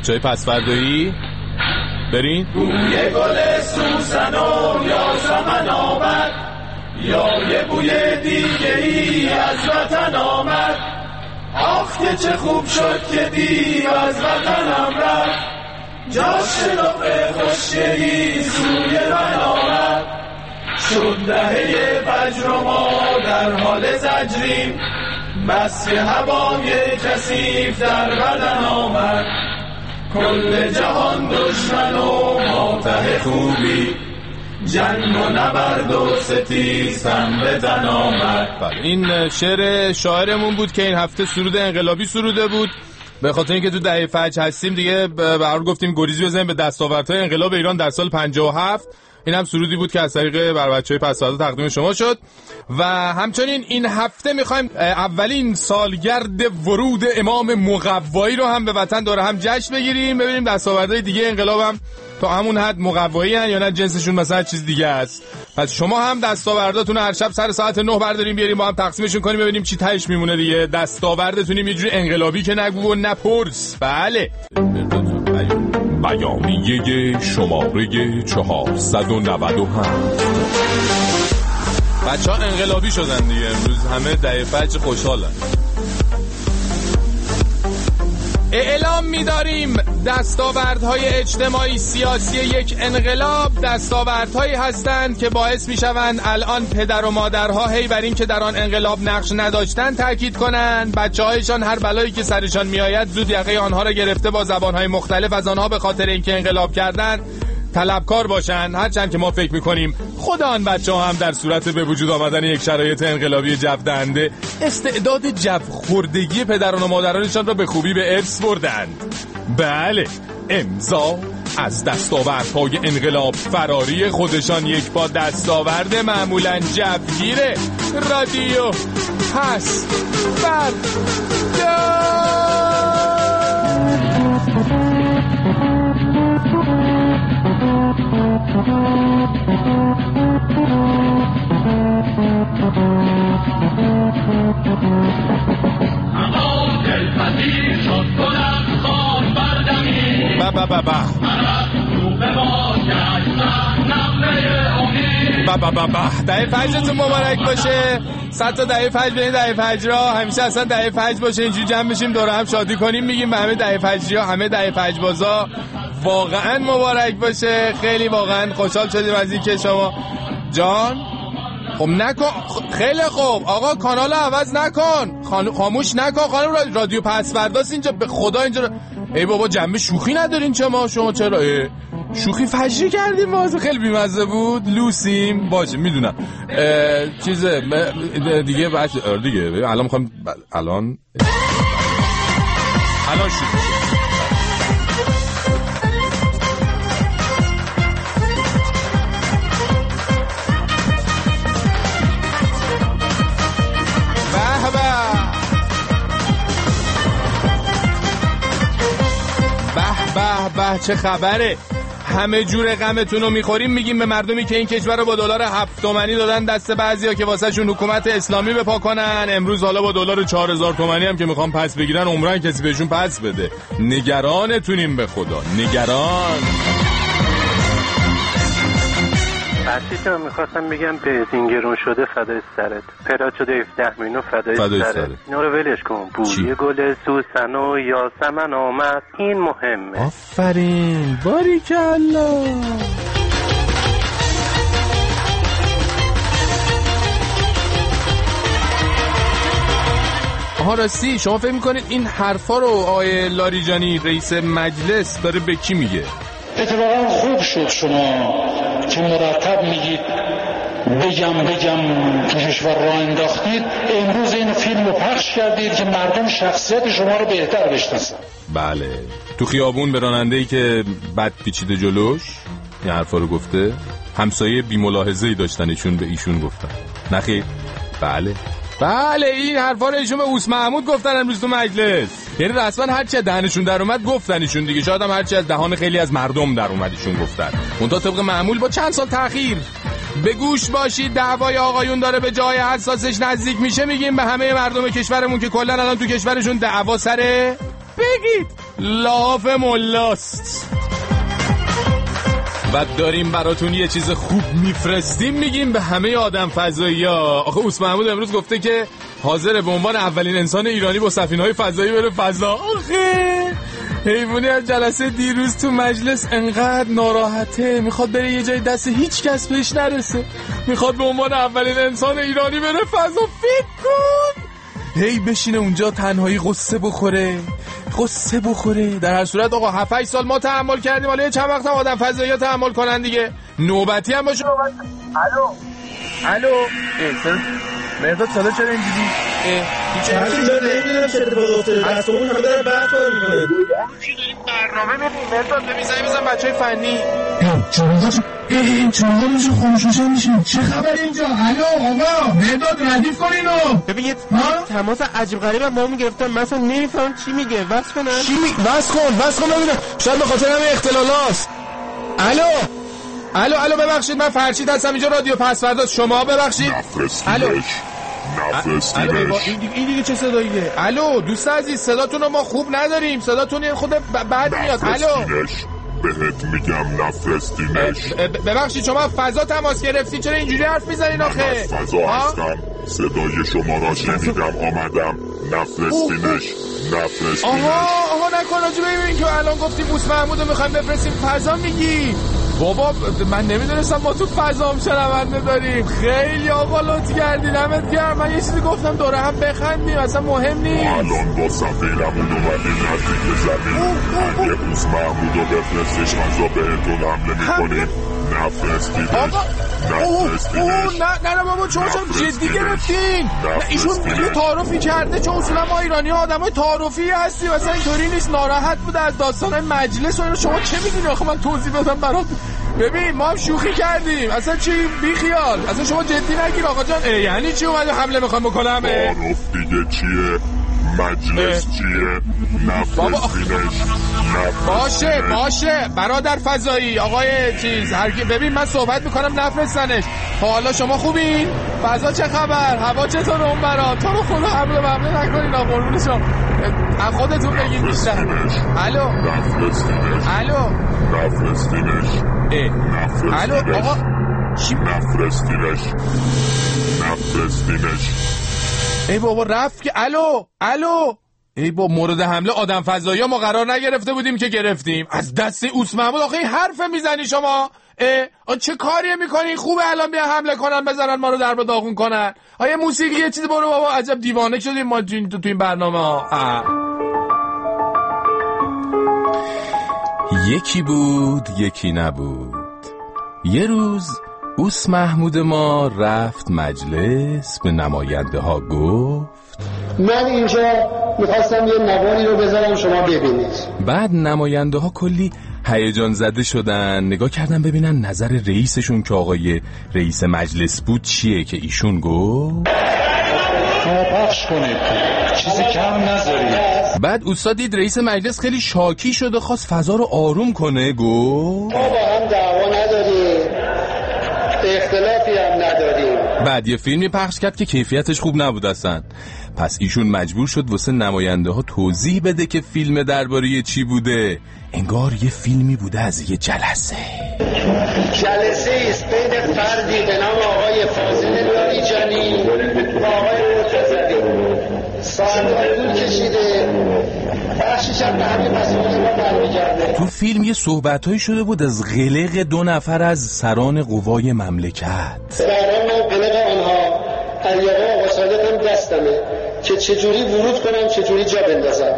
بچه های پسفردایی؟ برین. بوی گل سوسن و یاسمن آمد یا یه بوی دیگری از وطن آمد. آخ که چه خوب شد که دیو از وطنم رفت. جاش شلوغ خوشگلی سوی من آمد. شد دهه فجر و ما در حال زجریم بس که هوای کسیف در بدن آمد. کل جهان دشمن و ماتح خوبی. جنگ و نبرد و ستیزم به تن آمد. بله این شعر شاعرمون بود که این هفته سرود انقلابی سروده بود. به خاطر اینکه تو دهه فجر هستیم دیگه برای گفتیم گریزی بزنیم به دستاوردهای انقلاب ایران در سال 57 این هم سرودی بود که از طریق بر بچه های تقدیم شما شد. و همچنین این هفته می‌خوایم اولین سالگرد ورود امام مقوایی رو هم به وطن داره هم جشن بگیریم. ببینیم دستاوردهای دیگه انقلاب هم تا همون حد مقوایی یا نه جنسشون مثلا چیز دیگه است. پس شما هم دستاورداتون هر شب سر ساعت 9 برداریم بیاریم با هم تقسیمشون کنیم ببینیم چی تهش میمونه دیگه. دستاوردتونیم یه جوری انقلابی که نگو و نپرس. بله. بیانیه شماره 497 بچه ها انقلابی شدن دیگه. امروز همه ده فجر خوشحالن. اعلام می‌داریم دستاوردهای اجتماعی سیاسی یک انقلاب دستاوردهایی هستند که باعث می‌شوند الان پدر و مادرها هی بر این که در آن انقلاب نقش نداشتن تاکید کنند بچه هایشان هر بلایی که سرشان میآید زود یقه آنها را گرفته با زبانهای مختلف از آنها به خاطر اینکه انقلاب کردند طلبکار باشن هرچند که ما فکر می‌کنیم خود آن بچه هم در صورت به وجود آمدن یک شرایط انقلابی جفدنده استعداد جف خوردگی پدران و مادرانشان را به خوبی به ارث بردند بله امضا از دستاوردهای انقلاب فراری خودشان یک با دستاورد معمولا جفگیره. رادیو پس بر با با با با. با با با فجرتون مبارک باشه. صد تا دهه فجر بین دهه فجر همیشه اصلا دهه فجر باشه اینجوری جمع بشیم دور هم شادی کنیم میگیم همه دهه فجری ها همه دهه فجر بازا. واقعا مبارک باشه. خیلی واقعا خوشحال شدیم از اینکه شما جان؟ خب نکن. خیلی خوب. آقا کانال عوض نکن. خاموش نکن. خانم رادیو پسورداست اینجا به خدا اینجا ای بابا جنبه شوخی ندارین چه ما؟ شما چرا شوخی فجری کردیم واسه. خیلی بیمزه بود. لوسیم. باشه می‌دونم. چیزه. دیگه بچه آره دیگه. الان می‌خوام الان الان شروع به چه خبره. همه جور غمتون رو می‌خوریم میگیم به مردمی که این کشور رو با دلار هفت تومنی دادن دست بعضیا که واسه شون حکومت اسلامی بپا کنن. امروز حالا با دلار 4000 تومنی هم که می‌خوام پس بگیرن عمرن کسی بهشون پس بده. نگرانتونیم به خدا. نگران. تو می‌خواستم بگم به گرون شده فدای سرت. پرات شده 17 مینو فدای, فدای سرت. اینو رو ولش کن. بوی گل سوسن و یاسمن آمد. این مهمه. آفرین. باریکلا آها راستی شما فکر می‌کنید این حرفا رو آقای لاریجانی رئیس مجلس داره به کی میگه؟ اتفاقا خوب شد شما که مرتب میگید بگم بگم کشور را انداختید. امروز این فیلم رو پخش کردید که مردم شخصیت شما رو بهتر بشناسن. بله. تو خیابون به راننده ای که بد پیچیده جلوش این حرفا رو گفته همسایه بی ملاحظه ای داشتن ایشون به ایشون گفتن. نخیر بله. بله این حرفا رو ایشون به اوس محمود گفتن امروز تو مجلس. یعنی رسما هر چی دهنشون در اومد گفتن ایشون دیگه. شاید هم هر چی از دهان خیلی از مردم در اومد ایشون گفتن. اون طبق معمول با چند سال تاخیر. به گوش باشید دعوای آقایون داره به جای حساسش نزدیک میشه. میگیم به همه مردم کشورمون که کلا الان تو کشورشون دعوا سره. بگید لاف ملاست. و داریم براتون یه چیز خوب میفرستیم میگیم به همه آدم فضایی ها آخه اوس محمود امروز گفته که حاضر به عنوان اولین انسان ایرانی با سفینه های فضایی بره فضا. آخه! حیوانی از جلسه دیروز تو مجلس انقدر ناراحته می‌خواد بره یه جای دست هیچ کس بهش نرسه. می‌خواد به عنوان اولین انسان ایرانی بره فضا. فکر کن! هی بشینه اونجا تنهایی قصه بخوره قصه بخوره. در هر صورت آقا 7 سال ما تحمل کردیم. حالا چند وقت هم آدم فضایی تحمل کنن دیگه. نوبتی هم باشه. الو. الو. مرداد صدا چرا اینجوری؟ هیچ نمی‌دونم چه اتفاق افتاده دست اون همه داره بحث می‌کنه. برنامه ببین زنگ بزن بچه فنی. این چراغا میشه خاموش میشین. چه خبر؟ اینجا الو آقا مرداد ردیف کن اینو. ببین تماس عجیب غریب با ما گرفتن مثلا نمیفهم چی میگه. بس کنن چی می بس کن بس کن ببینم. شاید به خاطر همین اختلالات. الو الو الو ببخشید من فرشید هستم. اینجا رادیو پس شما ببخشید. الو. نفرستینش این دیگه چه صداییه؟ الو دوست عزیز صداتون رو ما خوب نداریم. صداتون خود بد میاد. الو. بهت میگم نفرستینش ببخشید شما فضا تماس گرفتی؟ چرا اینجوری حرف می‌زنین آخه؟ فضا هستم. صدای شما را شنیدم آمدم. نفرستینش نفرستینش آها آها نکن راجب ببین که الان گفتیم بوس محمود رو می‌خوایم بفرستیم. فضا میگی؟ بابا من نمی‌دونستم ما تو فضام شنونده داریم. خیلی آقا لطف کردی نمت گرم. من یه چیزی گفتم دوره هم بخندیم اصلا مهم نیست. الان با سفیرمون اومدیم نزدیک زمین. اگه بوس محمود رو بفرستش فضا بهتون حمله؟ می‌کنیم. نفرستیدش نفرستیدش نه نه بابا چون جدی گرفتین؟ ایشون یه تعارفی کرده چون اصولا ما ایرانی آدم های تعارفی هستیم مثلا اینطوری نیست ناراحت بوده از داستان مجلس و شما چه می‌دونی؟ آخه من توضیح بدم برات. ببین ما هم شوخی کردیم. اصلا چی؟ بی خیال اصلا شما جدی نگیر آقا جان. یعنی چی اومدی حمله می‌خوام بکنم تعارف دیگه چیه؟ مجلس چیه نفرستینش باشه باشه. برادر فضایی آقای چیز هرکی ببین من صحبت می‌کنم نفرستنش خب حالا شما خوبین فضا چه خبر؟ هوا چطور اون برا؟ تو رو خدا حمله بمله نکنین قربون شما. خودتون بگین بیشتر. الو؟ نفرستینش الو؟ نفرستینش الو آقا. چی؟ نفرستینش نفرستینش ای بابا رفت که الو الو! ای با مورد حمله آدم فضایی ما قرار نگرفته بودیم که گرفتیم. از دست اوس محمود آخه این حرف می‌زنی شما؟ اه چه کاری می‌کنی؟ خوبه الان بیا حمله کنن بزنن ما رو در داغون کنن. آیا موسیقی یه چیزی؟ برو بابا عجب دیوانه شدیم ما تو, تو این برنامه ها. یکی بود یکی نبود. یه روز اوس محمود ما رفت مجلس به نماینده ها گفت من اینجا می‌خواستم یه نواری رو بذارم شما ببینید. بعد نماینده ها کلی هیجان زده شدن. نگاه کردن ببینن نظر رئیسشون که آقای رئیس مجلس بود چیه که ایشون گفت. پخش کنید. چیزی کم نذارید. بعد اوستا دید رئیس مجلس خیلی شاکی شده خواست فضا رو آروم کنه گفت. ما با هم دعوا نداریم اختلافی هم نداریم بعد یه فیلمی پخش کرد که کیفیتش خوب نبود اصلا. پس ایشون مجبور شد واسه نماینده ها توضیح بده که فیلم درباره چی بوده. انگار یه فیلمی بوده از یه جلسه. جلسه است بین فردی به نام آقای فاضل لاریجانی و آقای مرتضوی ساعتهای دور کشیده. بخشش هم به همین مسائل ما برمیگرده. تو فیلم یه صحبتهایی شده بود از غلق دو نفر از سران قوای مملکت. سران قلق آنها علیقا آقا صادق هم دستمه که چجوری ورود کنم چجوری جا بندازم.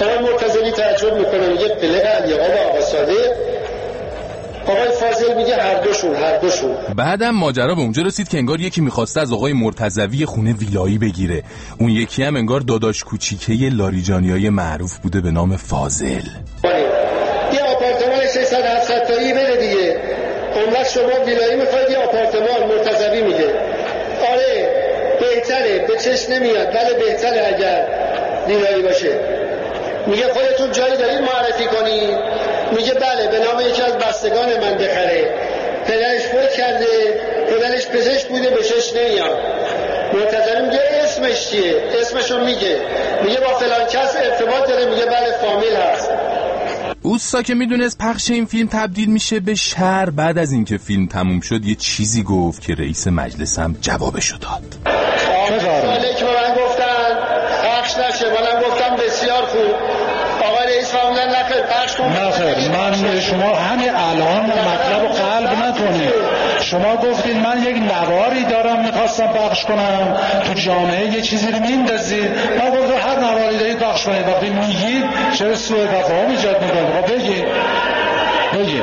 آقای مرتضوی تعجب می‌کنه میگه قلق علیقا و آقا صادق آقای فاضل میگه هر دوشون هر دوشون. بعدم ماجرا به اونجا رسید که انگار یکی می‌خواسته از آقای مرتضوی خونه ویلایی بگیره. اون یکی هم انگار داداش کوچیکه لاریجانیای معروف بوده به نام فاضل. یه آپارتمان 600 700 تایی بده دیگه. اون شما ویلایی می‌خواید یه آپارتمان مرتضوی میگه. آره. بهتره به چشم نمیاد ولی بهتره اگر دیرایی باشه. میگه خودتون جایی دارید معرفی کنید میگه بله به نام یکی از بستگان من بخره. پدرش فوت کرده پدرش پزشک بوده به چشم نمیاد. مرتضی میگه اسمش چیه؟ اسمشو میگه. میگه با فلان کس ارتباط داره میگه بله فامیل هست. اوستا که می‌دونست پخش این فیلم تبدیل میشه به شر بعد از اینکه فیلم تموم شد یه چیزی گفت که رئیس مجلسم جوابشو داد ساله که به من گفتن پخش نشه. منم گفتم بسیار خوب. آقای رئیس فرمودن نخیر پخش کن. نخیر من شما همین الان مطلب قلب نکنید شما گفتید من یک نواری دارم می‌خواستم پخش کنم. تو جامعه یه چیزی رو میندازید ما گفتم هر نواری دارید پخش کنید. وقتی میگید چرا سوء تفاهم ایجاد می‌کنید؟ خب بگید. بگید.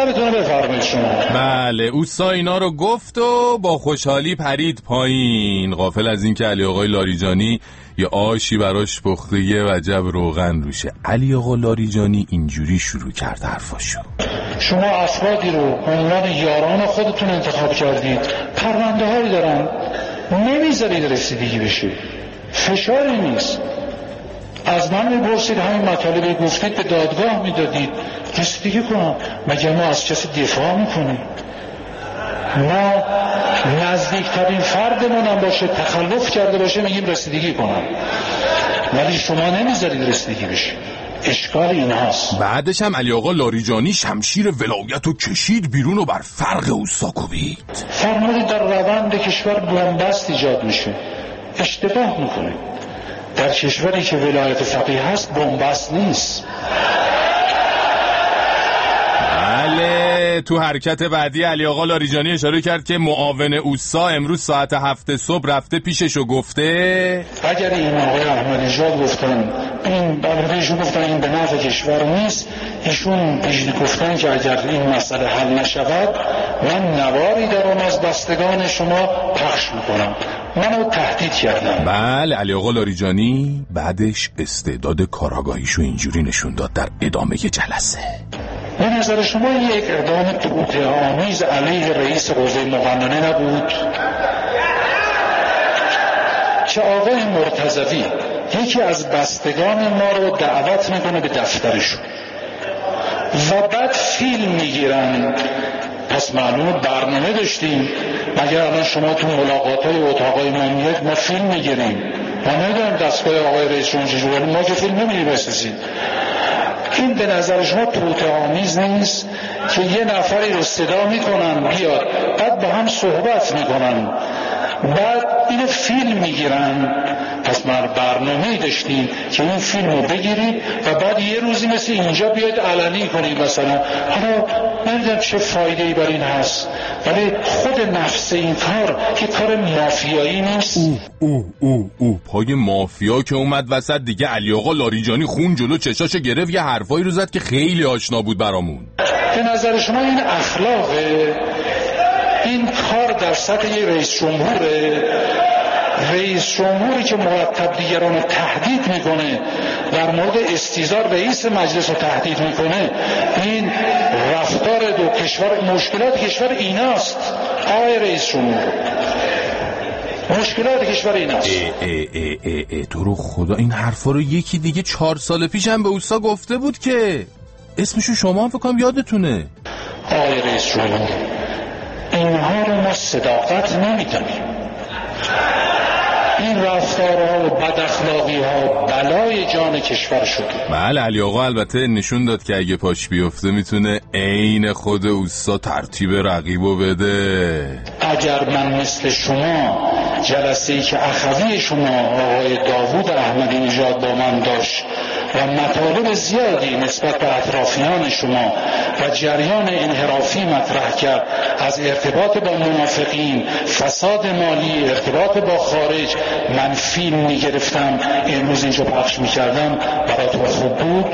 مطلبتون بفرمایید شما. بله اوستا اینا رو گفت و با خوشحالی پرید پایین. غافل از اینکه علی آقای لاریجانی یه آشی براش پخته یه وجب روغن روشه. علی آقا لاریجانی اینجوری شروع کرد حرفاشو شما افرادی رو عنوان یاران خودتون انتخاب کردید. پرونده هایی دارن. نمی‌ذارید رسیدگی بشه فشاری نیست. از من می‌پرسید همین مطالبه گفتید به دادگاه می‌دادید. رسیدگی کنم. مگر ما از کسی دفاع می‌کنیم؟ ما نزدیکترین فردمون هم باشه تخلف کرده باشه میگیم رسیدگی کنم. ولی شما نمی‌ذارید رسیدگی بشه. اشکال این هست. بعدش هم علی آقا لاریجانی شمشیر ولایت و کشید بیرون و بر فرق اوستا کوبید. فرمودید در روند کشور بنبست ایجاد میشه. اشتباه می‌کنه در کشوری که ولایت فقیه هست بنبست نیست. بله تو حرکت بعدی علی آقا لاریجانی اشاره کرد که معاون اوسا امروز ساعت هفت صبح رفته پیشش و گفته. اگر این آقای احمد نژاد گفتن این ایشون گفتن این به نفع کشور نیست ایشون پیش گفتن که اگر این مسئله حل نشود من نواری دارم از بستگان شما پخش می‌کنم. منو تهدید کردم بله علی آقا لاریجانی بعدش استعداد کاراگاهیشو اینجوری نشون داد در ادامه جلسه. به نظر شما یک اقدام توطئه آمیز علیه رئیس حوزه مقننه نبود؟ که آقای مرتضوی یکی از بستگان ما رو دعوت می‌کنه به دفترشون و بعد فیلم می‌گیرن. پس معلوم برنامه داشتیم. مگر الان شما تو ملاقات های اتاقای ما میاد ما فیلم می‌گیریم. ما نداریم دستگاه آقای رئیس جمهوری ما که فیلم نمیگیم اساسید این به نظر شما توت آمیز نیست که یه نفری رو صدا می‌کنن بیاد. بعد با هم صحبت می‌کنن. بعد این فیلم می‌گیرن. پس ما برنامه داشتیم که این فیلم رو بگیرید و بعد یه روزی مثل اینجا بیاید علنی کنید مثلا. حالا نمی‌دونم چه فایده ای بر این هست ولی خود نفس این کار که کار مافیایی نیست. او او او او. پای مافیا که اومد وسط دیگه علی آقا لاریجانی خون جلو چشاش گرفت یه حرفایی رو زد که خیلی آشنا بود برامون. به نظر شما این اخلاقه؟ این کار در سطح یه رئیس جمهوره؟ رئیس جمهوری که مرتب دیگران رو تهدید می‌کنه در مورد استیزار رئیس مجلس رو تهدید می‌کنه. این رفتار دو کشور مشکلات کشور ایناست. آقای رئیس جمهور مشکلات کشور ایناست. ای ای ای ای ای تو رو خدا این حرفا رو یکی دیگه چهار سال پیش هم به اوستا گفته بود که اسمشو شما هم فکرم یادتونه. آقای رئیس جمهور اینها رو ما صداقت نمی‌دانیم. این رفتارها و بد اخلاقی ها بلای جان کشور شده. بله علی آقا البته نشون داد که اگه پاش بیفته می‌تونه عین خود اوستا ترتیب رقیبو بده. اگر من مثل شما جلسه ای که اخوی شما آقای داوود احمدی نژاد با من داشت و مطالب زیادی نسبت به اطرافیان شما و جریان انحرافی مطرح کرد. از ارتباط با منافقین فساد مالی ارتباط با خارج من فیلم می‌گرفتم. امروز اینجا پخش می‌کردم. براتون خوب بود.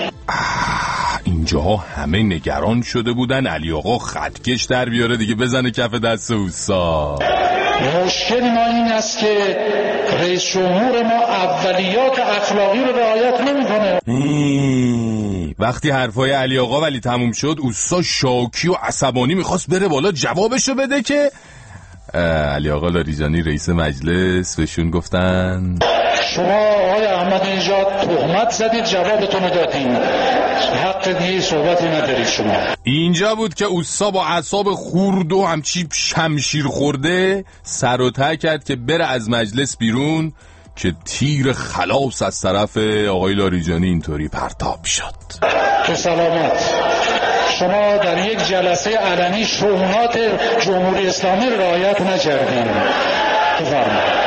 اینجاها همه نگران شده بودن. علی آقا خطکش در بیاره دیگه. بزنه کف دست اوسا. مشکل ما این است که رئیس جمهور ما اولیات اخلاقی رو رعایت نمی‌کنه. وقتی حرفای علی آقا ولی تموم شد اوسا شاکی و عصبانی می‌خواست بره بالا جوابشو بده که علی آقا لاریجانی رئیس مجلس بهشون گفتن. شما آقای احمد نژاد تهمت زدید جوابتون دادین. حق دیگه صحبتی ندارید شما. اینجا بود که اوسا با اعصاب خورد و همچی شمشیر خورده سر و کرد که بره از مجلس بیرون که تیر خلاص از طرف آقای لاریجانی اینطوری پرتاب شد. تو سلامت. شما در یک جلسه علنی شهونات جمهوری اسلامی رعایت نکردین. بفرمایید.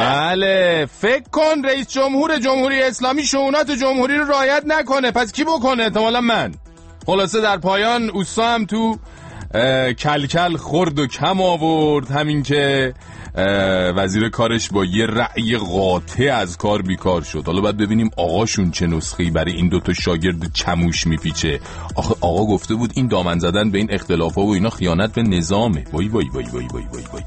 بله فکر کن رئیس جمهور جمهوری اسلامی شعونات جمهوری رو رعایت نکنه. پس کی بکنه؟ احتمالا من. خلاصه در پایان اوسا هم تو کلکل خورد و کم آورد. همین که وزیر کارش با یه رأی قاطع از کار بیکار شد. حالا باید ببینیم آقاشون چه نسخی برای این دوتا شاگرد چموش میپیچه. آخه آقا گفته بود این دامن زدن به این اختلاف ها و اینا خیانت به نظامه. وای وای وای وای وای وای وای.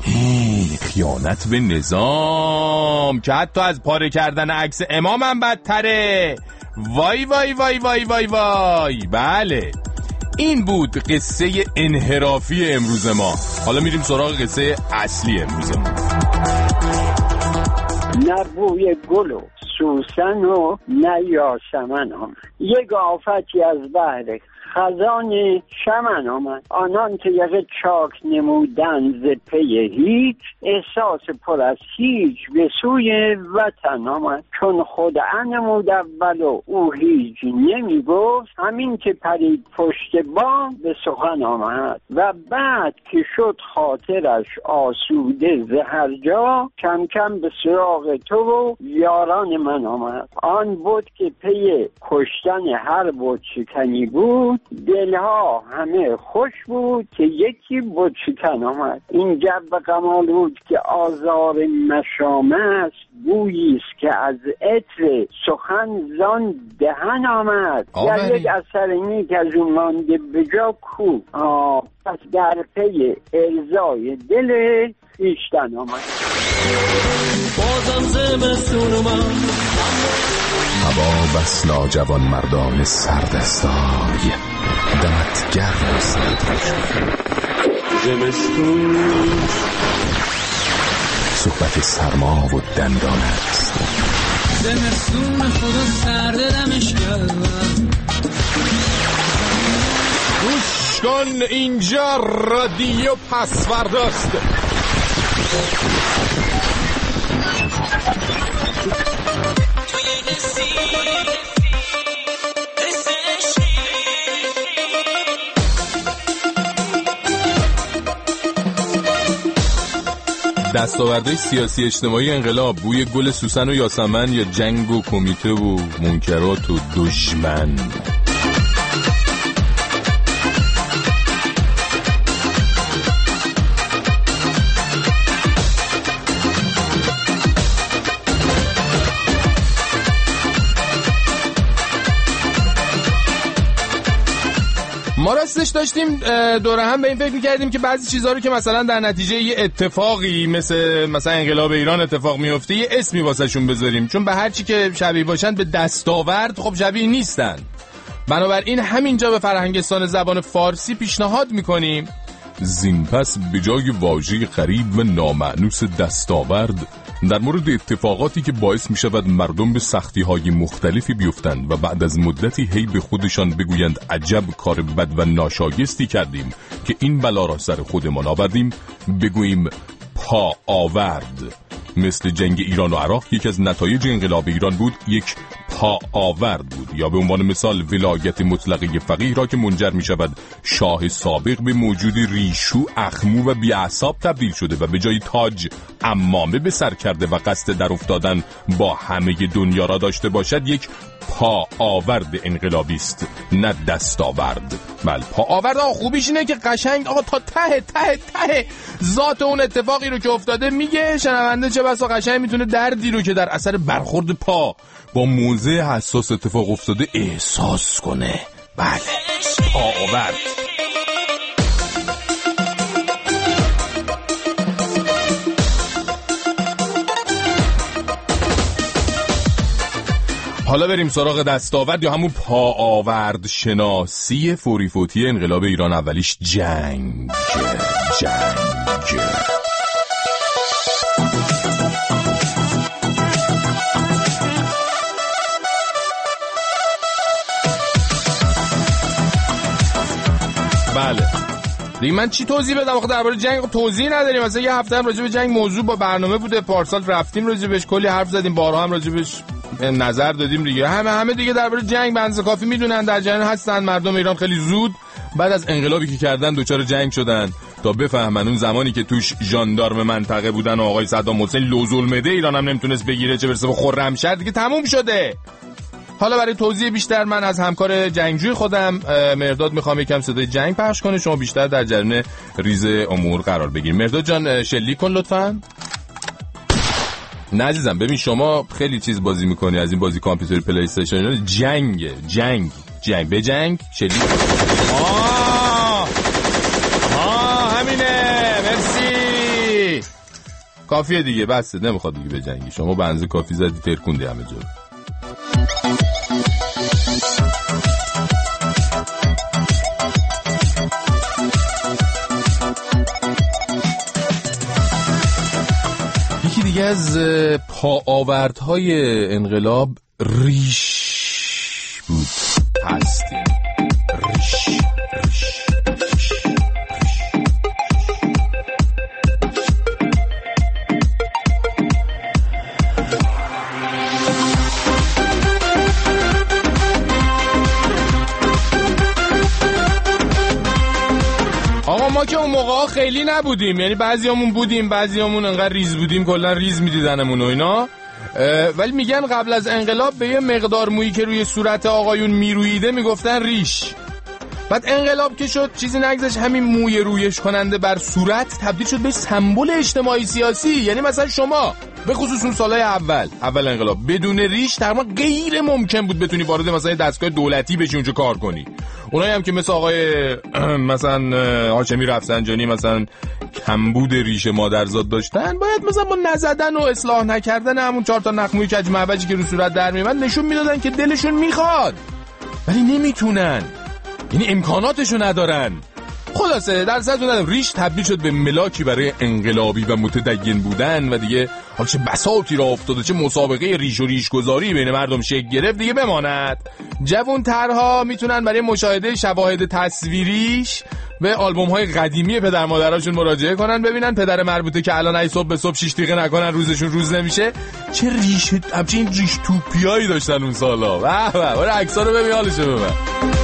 خیانت به نظام که حتی از پاره کردن عکس امامم بدتره. وای وای وای وای وای وای. بله. این بود قصه انحرافی امروز ما. حالا میریم سراغ قصه اصلی امروز ما. نه بوی گل و سوسن و نه هم یک آفتی از بحر خزان شمن آمد. آنان که یقه چاک نمودن ز پی هیچ احساس پر از هیچ به سوی وطن آمد. چون خود انمود اول و او هیچ نمی گفت همین که پرید پشت بام به سخن آمد. و بعد که شد خاطرش آسوده ز هر جا کم کم به سراغ تو و یاران من آمد. آن بود که پی کشتن هر بود شکنی بود دلها همه خوش بود که یکی بود شکن آمد. این جب قمال بود که آزار مشامه است است که از عطر سخن زان دهن آمد. در یک اثر نیک از اون مانده بجا کو. پس در پی ارزای دل خیشتن آمد بازم زمستون من. هوا بس جوان مردان سردستای. دمت گرم و سرد زمستون. صحبت سرما و دندان است. زمستون خدا سرد دمش گوش کن اینجا رادیو پسورداست دستاوردهای سیاسی اجتماعی انقلاب بوی گل سوسن و یاسمن یا جنگ و کمیته و منکرات و دشمن. ما راستش داشتیم دوره هم به این فکر می‌کردیم که بعضی چیزها رو که مثلا در نتیجه یه اتفاقی مثل مثلا انقلاب ایران اتفاق میفته یه اسمی واسهشون بذاریم. چون به هر چی که شبیه باشن به دستاورد خب شبیه نیستن. بنابراین همینجا به فرهنگستان زبان فارسی پیشنهاد می‌کنیم. زین پس به جای واژه غریب و نامعنوس دستاورد در مورد اتفاقاتی که باعث می شود مردم به سختی های مختلفی بیفتند و بعد از مدتی هی به خودشان بگویند عجب کار بد و ناشایستی کردیم که این بلا را سر خودمان آوردیم بگوییم پا آورد. مثل جنگ ایران و عراق یکی از نتایج انقلاب ایران بود یک پا آورد بود. یا به عنوان مثال ولایت مطلقه فقیه را که منجر می شود شاه سابق به موجود ریشو اخمو و بیعصاب تبدیل شده و به جای تاج امامه به سر کرده و قصد در افتادن با همه دنیا را داشته باشد یک پا آورد انقلابی است نه دست آورد. بل پا آورد. آقا خوبیش اینه که قشنگ آقا تا ته ته ته ذات اون اتفاقی رو که افتاده میگه شنونده چه بسا قشنگ می‌تونه دردی رو که در اثر برخورد پا با موزه حساس اتفاق افتاده احساس کنه. بله. پا آورد. حالا بریم سراغ دستاورد یا همون پاآورد شناسی فوری فوریفوتی انقلاب ایران اولیش. جنگ جنگ. بله. دیگه من چی توضیح بدم؟ آخه درباره جنگ خب توضیح نداریم. مثلا یه هفته هم راجع به جنگ موضوع با برنامه بوده. پارسال رفتیم راجع بهش. کلی حرف زدیم. بارها هم راجع بهش نظر دادیم دیگه. همه همه دیگه درباره جنگ بنز کافی می‌دونن. در جریان هستن. مردم ایران خیلی زود بعد از انقلابی که کردن دچار جنگ شدن. تا بفهمن اون زمانی که توش ژاندارم منطقه بودن و آقای صدام حسین لوزالمعده ایران هم نمی‌تونست بگیره چه برسه به خرمشهر دیگه تموم شده. حالا برای توضیح بیشتر من از همکار جنگجوی خودم مرداد می‌خوام یکم صدای جنگ پخش کنه. شما بیشتر در جریان ریز امور قرار بگیر مرداد جان شلیک کن لطفا. نه عزیزم ببین شما خیلی چیز بازی می‌کنی از این بازی کامپیوتری PlayStation جنگ جنگ جنگ. به جنگ شلیک آه! آه همینه. مرسی. کافیه دیگه بسته نمی‌خواد دیگه به جنگی. شما بنزه کافی زدی ترکوندی همه جور از پاآوردهای انقلاب ریش بود. هستیم. ما که اون موقع خیلی نبودیم. یعنی بعضیامون بودیم بعضیامون انقدر ریز بودیم کلا ریز میدیدنمون و اینا. ولی میگن قبل از انقلاب به یه مقدار مویی که روی صورت آقایون میرویده می‌گفتن ریش. بعد انقلاب که شد چیزی نگذشت همین موی رویش کننده بر صورت تبدیل شد به سمبل اجتماعی سیاسی. یعنی مثلا شما به خصوص اون سالهای اول. اول انقلاب. بدون ریش تقریبا غیر ممکن بود بتونی وارد مثلا دستگاه دولتی بشی اونجا کار کنی. اونایی هم که مثل آقای مثلا هاشمی رفسنجانی مثلا کمبود ریش مادرزاد داشتن باید مثلا با نزدن و اصلاح نکردن همون چهار تا نخموی کج معوجی که رو صورت در میمد نشون می‌دادن که دلشون می‌خواد. ولی نمی‌تونن. یعنی امکاناتشو ندارن. خلاصه در ندارم ریش تبدیل شد به ملاکی برای انقلابی و متدین بودن و دیگه حالا چه بساطی را افتاده چه مسابقه ریش و ریش گذاری بین مردم شکل گرفت دیگه بماند. جوون ترها می‌تونن برای مشاهده شواهد تصویریش به آلبوم های قدیمی پدر مادراشون مراجعه کنن ببینن پدر مربوطه که الان ای صبح به صبح شیش دقیقه نکنن روزشون روز نمیشه. چه ریش همچین ریش توپیایی داشتن اون سالا. واه واه برای رو ببین حالشو ببین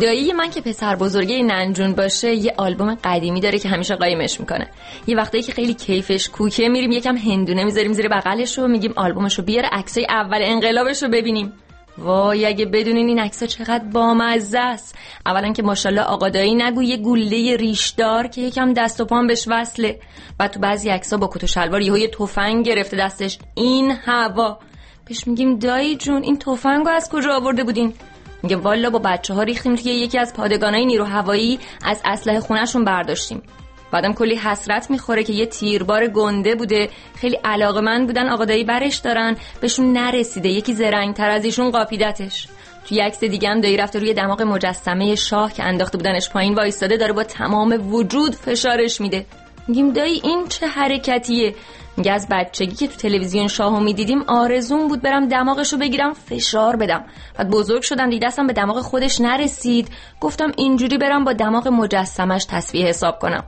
دایی من که پسر بزرگه ننجون باشه یه آلبوم قدیمی داره که همیشه قایمش می‌کنه. یه وقتایی که خیلی کیفش کوکه میریم یکم هندونه می‌ذاریم زیر بغلش رو میگیم آلبومش رو بیاره عکسای اول انقلابش رو ببینیم. وای اگه بدونین این عکسا چقدر بامزه است. اولا که ماشاءالله آقا دایی نگو یه گوله ریشدار که یکم دست و پام بهش وصله. و تو بعضی عکسا با کت و شلوار یهو یه تفنگ گرفته دستش. این هوا. پیش میگیم دایی جون این تفنگو از کجا آورده بودین؟ میگه والا با بچه ها ریختیم توی یکی از پادگانای نیرو هوایی از اسلحه خونهشون برداشتیم. بعدم کلی حسرت می‌خوره که یه تیربار گنده بوده خیلی علاقه من بودن آقادایی برش دارن بهشون نرسیده یکی زرنگ تر از ایشون قاپیدتش. توی عکس دیگه هم دایی رفته روی دماغ مجسمه شاه که انداخته بودنش پایین وایستاده داره با تمام وجود فشارش میده. میگیم دایی این چه حرکتیه؟ میگه از بچگی که تو تلویزیون شاهو می‌دیدیم آرزون بود برم دماغشو بگیرم فشار بدم. بعد بزرگ شدم دیگه دستم به دماغ خودش نرسید. گفتم اینجوری برم با دماغ مجسمش تصویه حساب کنم.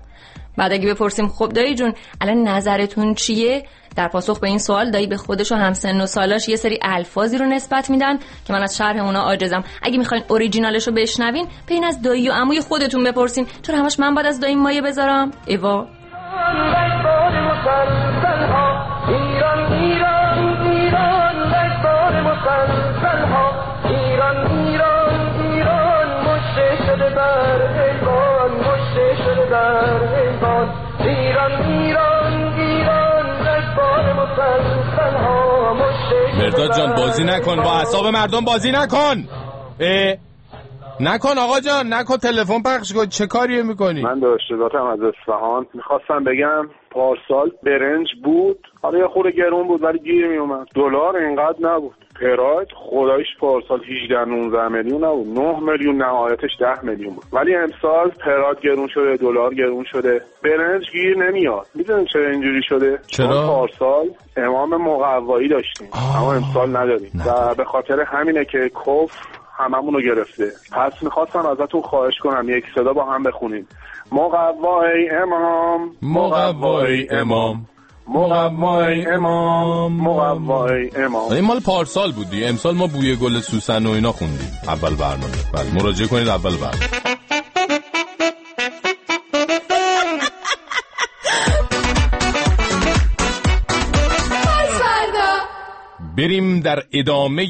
بعد اگه بپرسیم خب دایی جون الان نظرتون چیه؟ در پاسخ به این سوال دایی به خودش و همسن و سالاش یه سری الفاظی رو نسبت میدن که من از شرح اونا عاجزم. اگه می‌خواین اوریجینالش رو بشنوین این از دایی و عموی خودتون بپرسین. چرا همش من باید از دایی مایه بذارم؟ ایوا. مرداد جان بازی نکن. با اعصاب مردم بازی نکن. اه نکن آقا جان نکن. تلفن پخش کن. چه کاریه می‌کنی؟ من داشته ذاتم از اصفهان. می‌خواستم بگم پارسال برنج بود. حالا یه خورده گرون بود ولی گیر میومد دلار اینقدر نبود. پراید خدایش پارسال 18 19 میلیون نبود. 9 میلیون نهایتش 10 میلیون بود. ولی امسال پراید گرون شده دلار گرون شده. برنج گیر نمیاد. می‌دونید چرا اینجوری شده؟ چرا؟ پارسال امام مقوایی داشتیم. اما امسال نداریم. و به خاطر همینه که کف هممون رو گرفته. پس می‌خواستم ازتون خواهش کنم یک صدا با هم بخونیم. مقوای امام. مقوای امام. مقوای امام مقوای امام. این مال پارسال بود دیگه امسال ما بوی گل سوسن و اینا خوندیم. اول برنامه. بله مراجعه کنید اول برنامه. بریم در ادامه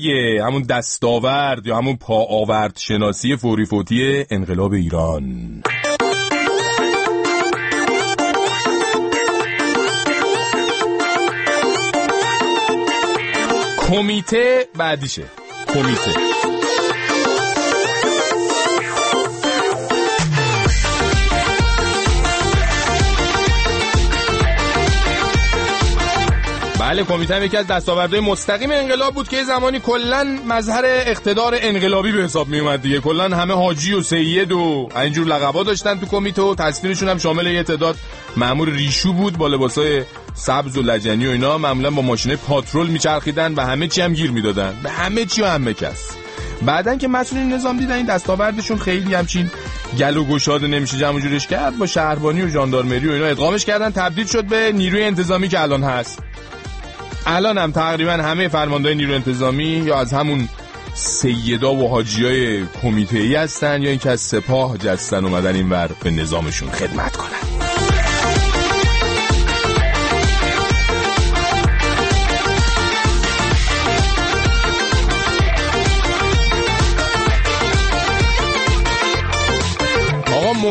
همون دستاورد یا همون پاآورد شناسی فوری فوتی انقلاب ایران. کمیته بعدیشه. کمیته. بله کمیته هم یکی از دستاوردهای مستقیم انقلاب بود که زمانی کلا مظهر اقتدار انقلابی به حساب می اومد دیگه. کلا همه حاجی و سید و اینجور لقبا داشتن تو کمیته و تصویرشون هم شامل یه تعداد مامور ریشو بود با لباسای سبز و لجنی و اینا معمولا با ماشینه پاترول میچرخیدن و همه چی هم گیر می‌دادن. به همه چی و همه کس. بعدن که مسئولین نظام دیدن این دستاوردشون خیلی همچین گل و گشاده نمیشه جمع جورش کرد با شهربانی و ژاندارمری و اینا ادغامش کردن تبدیل شد به نیروی انتظامی که الان هست. الان هم تقریبا همه فرماندهای نیروی انتظامی یا از همون سیدا و حاجی های کمیته ای هستن یا اینکه از سپاه جستن اومدن این ور به نظامشون خدمت کنن.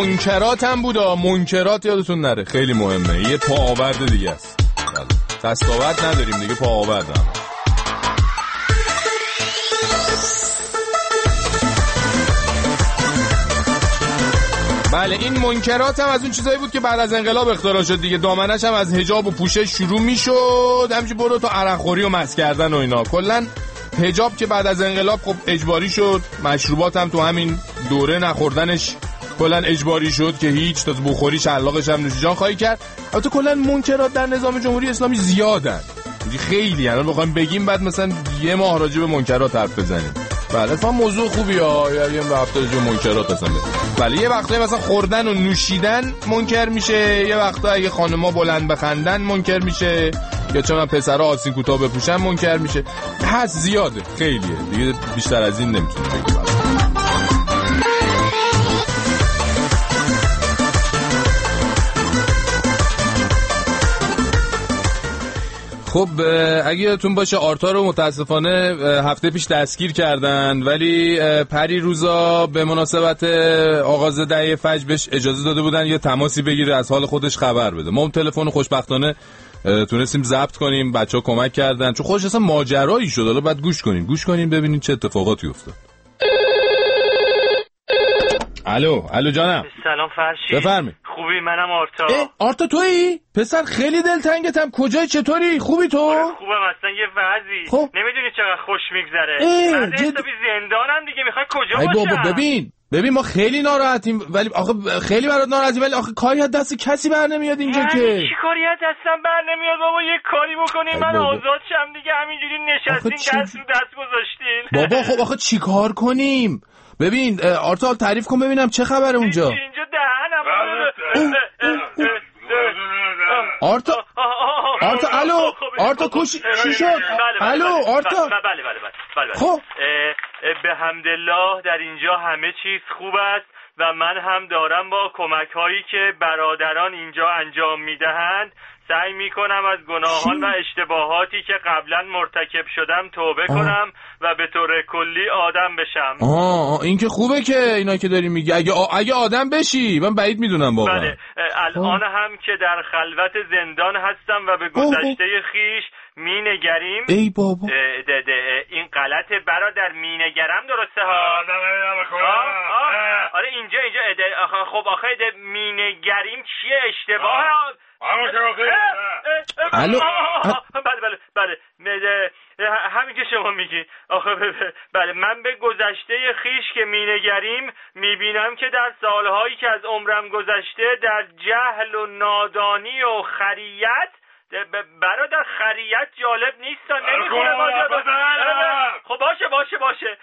منکرات هم بود منکرات یادتون نره. خیلی مهمه. یه پا آورد دیگه است. دستاورد نداریم دیگه. پا آوردم بله این منکرات هم از اون چیزایی بود که بعد از انقلاب اختراع شد دیگه. دامنش هم از حجاب و پوشش شروع می‌شد. همچنین برو تو عرقخوری و مس کردن و اینا. کلا حجاب که بعد از انقلاب خب اجباری شد. مشروبات هم تو همین دوره نخوردنش کلا اجباری شد که هیچ تا بخوری شلاقش هم نوش جان خواهی کرد؟ البته کلا منکرات در نظام جمهوری اسلامی زیادن. خیلی الان بخوایم بگیم بعد مثلا یه ماه راجع به منکرات حرف بزنیم. بله اتفاقا موضوع خوبی ها. یه هفته جو منکرات اصلا بله یه وقتایی مثلا خوردن و نوشیدن منکر میشه. یه وقتا اگه خانما بلند بخندن منکر میشه. یا چون پسرها آسین کوتاه بپوشن منکر میشه. هست زیاده خیلیه. دیگه بیشتر از این نمی‌تونیم بگیم. خب اگه یادتون باشه آرتا رو متاسفانه هفته پیش دستگیر کردن ولی پری روزا به مناسبت آغاز دهه فجر بهش اجازه داده بودن یه تماسی بگیره از حال خودش خبر بده. ما تلفن خوشبختانه تونستیم ضبط کنیم بچه ها کمک کردن. چون خودش اصلا ماجرایی شد. حالا بعد گوش کنیم. گوش کنیم ببینیم چه اتفاقاتی افتاد. الو الو جانم. سلام فرشی بفرمی خوبی؟ منم آرتا. آرتا تویی؟ پسر خیلی دلتنگتم. کجای؟ چطوری؟ خوبی تو؟ خوبم. اصلا یه وضعی. خب. نمی‌دونی چقدر خوش میگذره. من جد... زندانم دیگه. می‌خوای کجا ای باشم؟ بابا ببین. ببین ما خیلی ناراحتیم. ولی آخه خیلی برات ناراحتیم. ولی آخه کاری از دست کسی بر نمیاد اینجا که. چی کاری از دستم بر نمیاد بابا. یه کاری بکنین من. آزاد شم دیگه. همینجوری نشستین چی- دست رو دست گذاشتین. بابا خب آخه چیکار کنیم؟ ببین اه، آرتا تعریف کن ببینم چه خبره اونجا. اینجا دهنم آرتا آرتا الو آرتا کوش چی شد؟ الو آرتا. بله بله بله بله بله. خب. به حمدالله در اینجا همه چیز خوب است و من هم دارم با کمک هایی که برادران اینجا انجام می‌دهند سعی می‌کنم از گناهان و اشتباهاتی که قبلا مرتکب شدم توبه کنم و به طور کلی آدم بشم. آه آه، این که خوبه که اینا که داری میگی. اگه آ- اگه آدم بشی من بعید می‌دونم واقعا. بله الان هم که در خلوت زندان هستم و به گذشته خیش می نگریم ای بابا. ده- ده، این غلط برادر می نگرم درسته ها؟ آه، آه، آره اینجا اینجا خب آخه ده می نگریم چیه؟ اشتباه. اه، اه، اه، الو. بله بله بله. اه، همینجا که شما میگی. آخه بله. من به گذشته خیش که مینگریم می‌بینم که در سالهایی که از عمرم گذشته در جهل و نادانی و خریت برادر خریت جالب نیست نمی‌خوره خب باشه باشه باشه.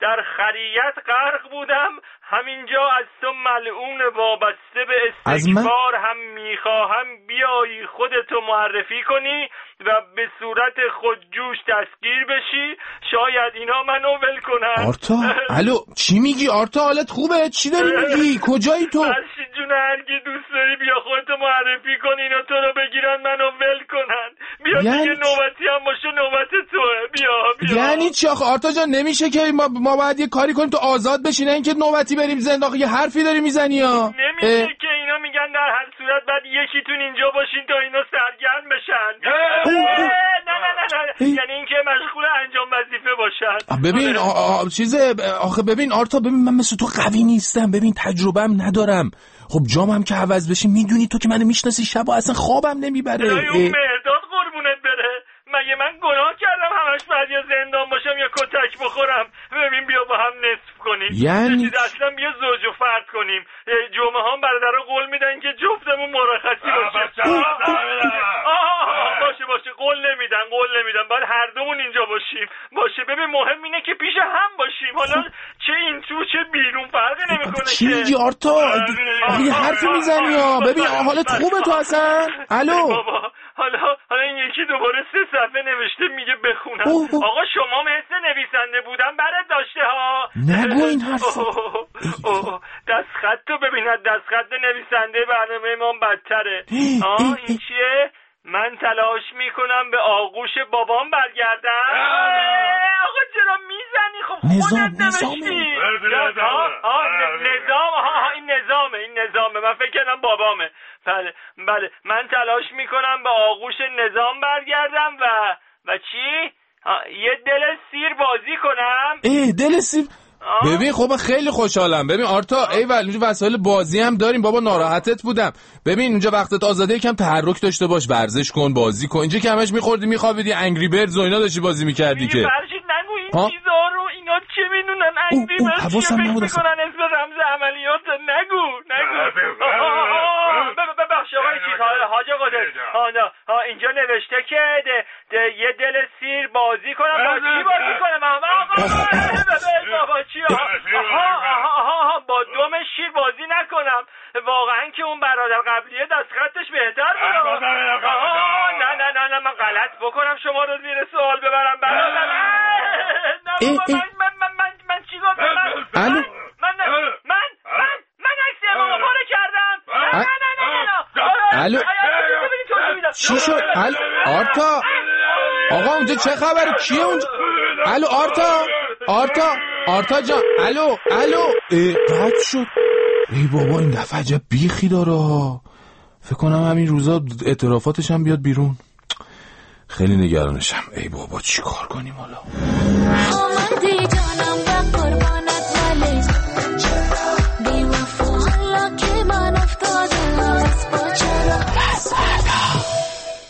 در خریت غرق بودم. همینجا از تو ملعون وابسته به استکبار هم می‌خواهم. بیایی خودتو معرفی کنی و به صورت خودجوش دستگیر بشی. شاید اینا منو ول کنن. آرتا الو چی میگی؟ آرتا حالت خوبه؟ چی داری میگی؟ کجایی تو؟ فرشید جون هرکی دوست داری بیا خودتو معرفی کنی اینا تو رو بگیرن منو ول کنن. بیا یعنی دیگه نوبتی هم باشه نوبت توه. بیا بیا. یعنی چی آخه؟ آرتا جان نمیشه که ما, ما باید یه کاری کنیم تو آزاد بشی نه اینکه نوبتی بریم زندان یه حرفی داری می‌زنی ها. نمیشه که اینا میگن در هر صورت بعد یکیتون اینجا باشین تا اینا سرگرم بشن. نه نه نه یعنی اینکه مشغول انجام وظیفه باشن. ببین چیزه آخه ببین آرتا ببین من مثل تو قوی نیستم. ببین تجربهم ندارم. خب جامم که عوض بشی می‌دونی تو که منو می‌شناسی شب اصلا خوابم نمی‌بره اون مرداد قربونت بره مگه من گناه کردم همش بعد یا زندان باشم یا کتک بخورم ببین بیا با هم نصف کنیم یعنی اصلا بیا زوج و فرد کنیم جمعه هم برادر قول میدن که جفتمون مرخصی باشه باشه باشه قول نمیدن قول نمیدن باید هر دومون اینجا باشیم باشه ببین مهم اینه که پیش هم باشیم حالا چه این تو چه بیرون فرقی نمی‌کنه چی میگی آرتا یه حرفی می‌زنی ها ببین حالت خوبه تو اصلا الو حالا حالا این یکی دوباره سه صفحه نوشته میگه بخونم. آقا شما مثل نویسنده بودن برات داشته ها. نگو این حرف دست خط تو ببیند دست خط نویسنده برنامه ما بدتره آه این چیه؟ من تلاش می‌کنم به آغوش بابام برگردم. آقا چرا می‌زنی؟ خب خودت نوشتی. نظام. ها این نظامه این نظامه. من فکر کردم بابامه. بله بله. من تلاش می‌کنم به آغوش نظام برگردم و و چی؟ یه دل سیر بازی کنم. ای دل سیر ببین خب خیلی خوشحالم. ببین آرتا ای اینجا وسایل بازی هم داریم. بابا ناراحتت بودم. ببین اونجا وقتت آزاده یکم تحرک داشته باش ورزش کن بازی کن. اینجا که همش میخوردی میخوابیدی انگری بردز و اینا داشتی بازی می‌کردی که. این چیزا رو اینا چه می‌دونن؟ بردز چیه فکر می‌کنن؟ اسم رمز عملیات؟ نگو نگو. ببخش آقای چیز حاج قدر اینجا نوشته که یه دل سیر بازی کنم. با چی بازی کنم؟ آقا چی؟ آها با دوم شیر بازی نکنم. واقعا که اون برادر قبلیه دست خطش بهتر بود. نه نه نه نه من غلط بکنم. شما رو زیر سوال ببرم. برادر. نه من من من من چیکار من من من من من عکس امام پاره کردم نه نه نه الو چی شد الو آرتا آقا اونجا چه خبره کیه اونجا الو آرتا آرتا آرتا جان الو الو قطع شد ای بابا این دفعه عجب بیخی داره فکر کنم همین روزا اعترافاتش هم بیاد بیرون خیلی نگرانشم. ای بابا چی کار کنیم حالا؟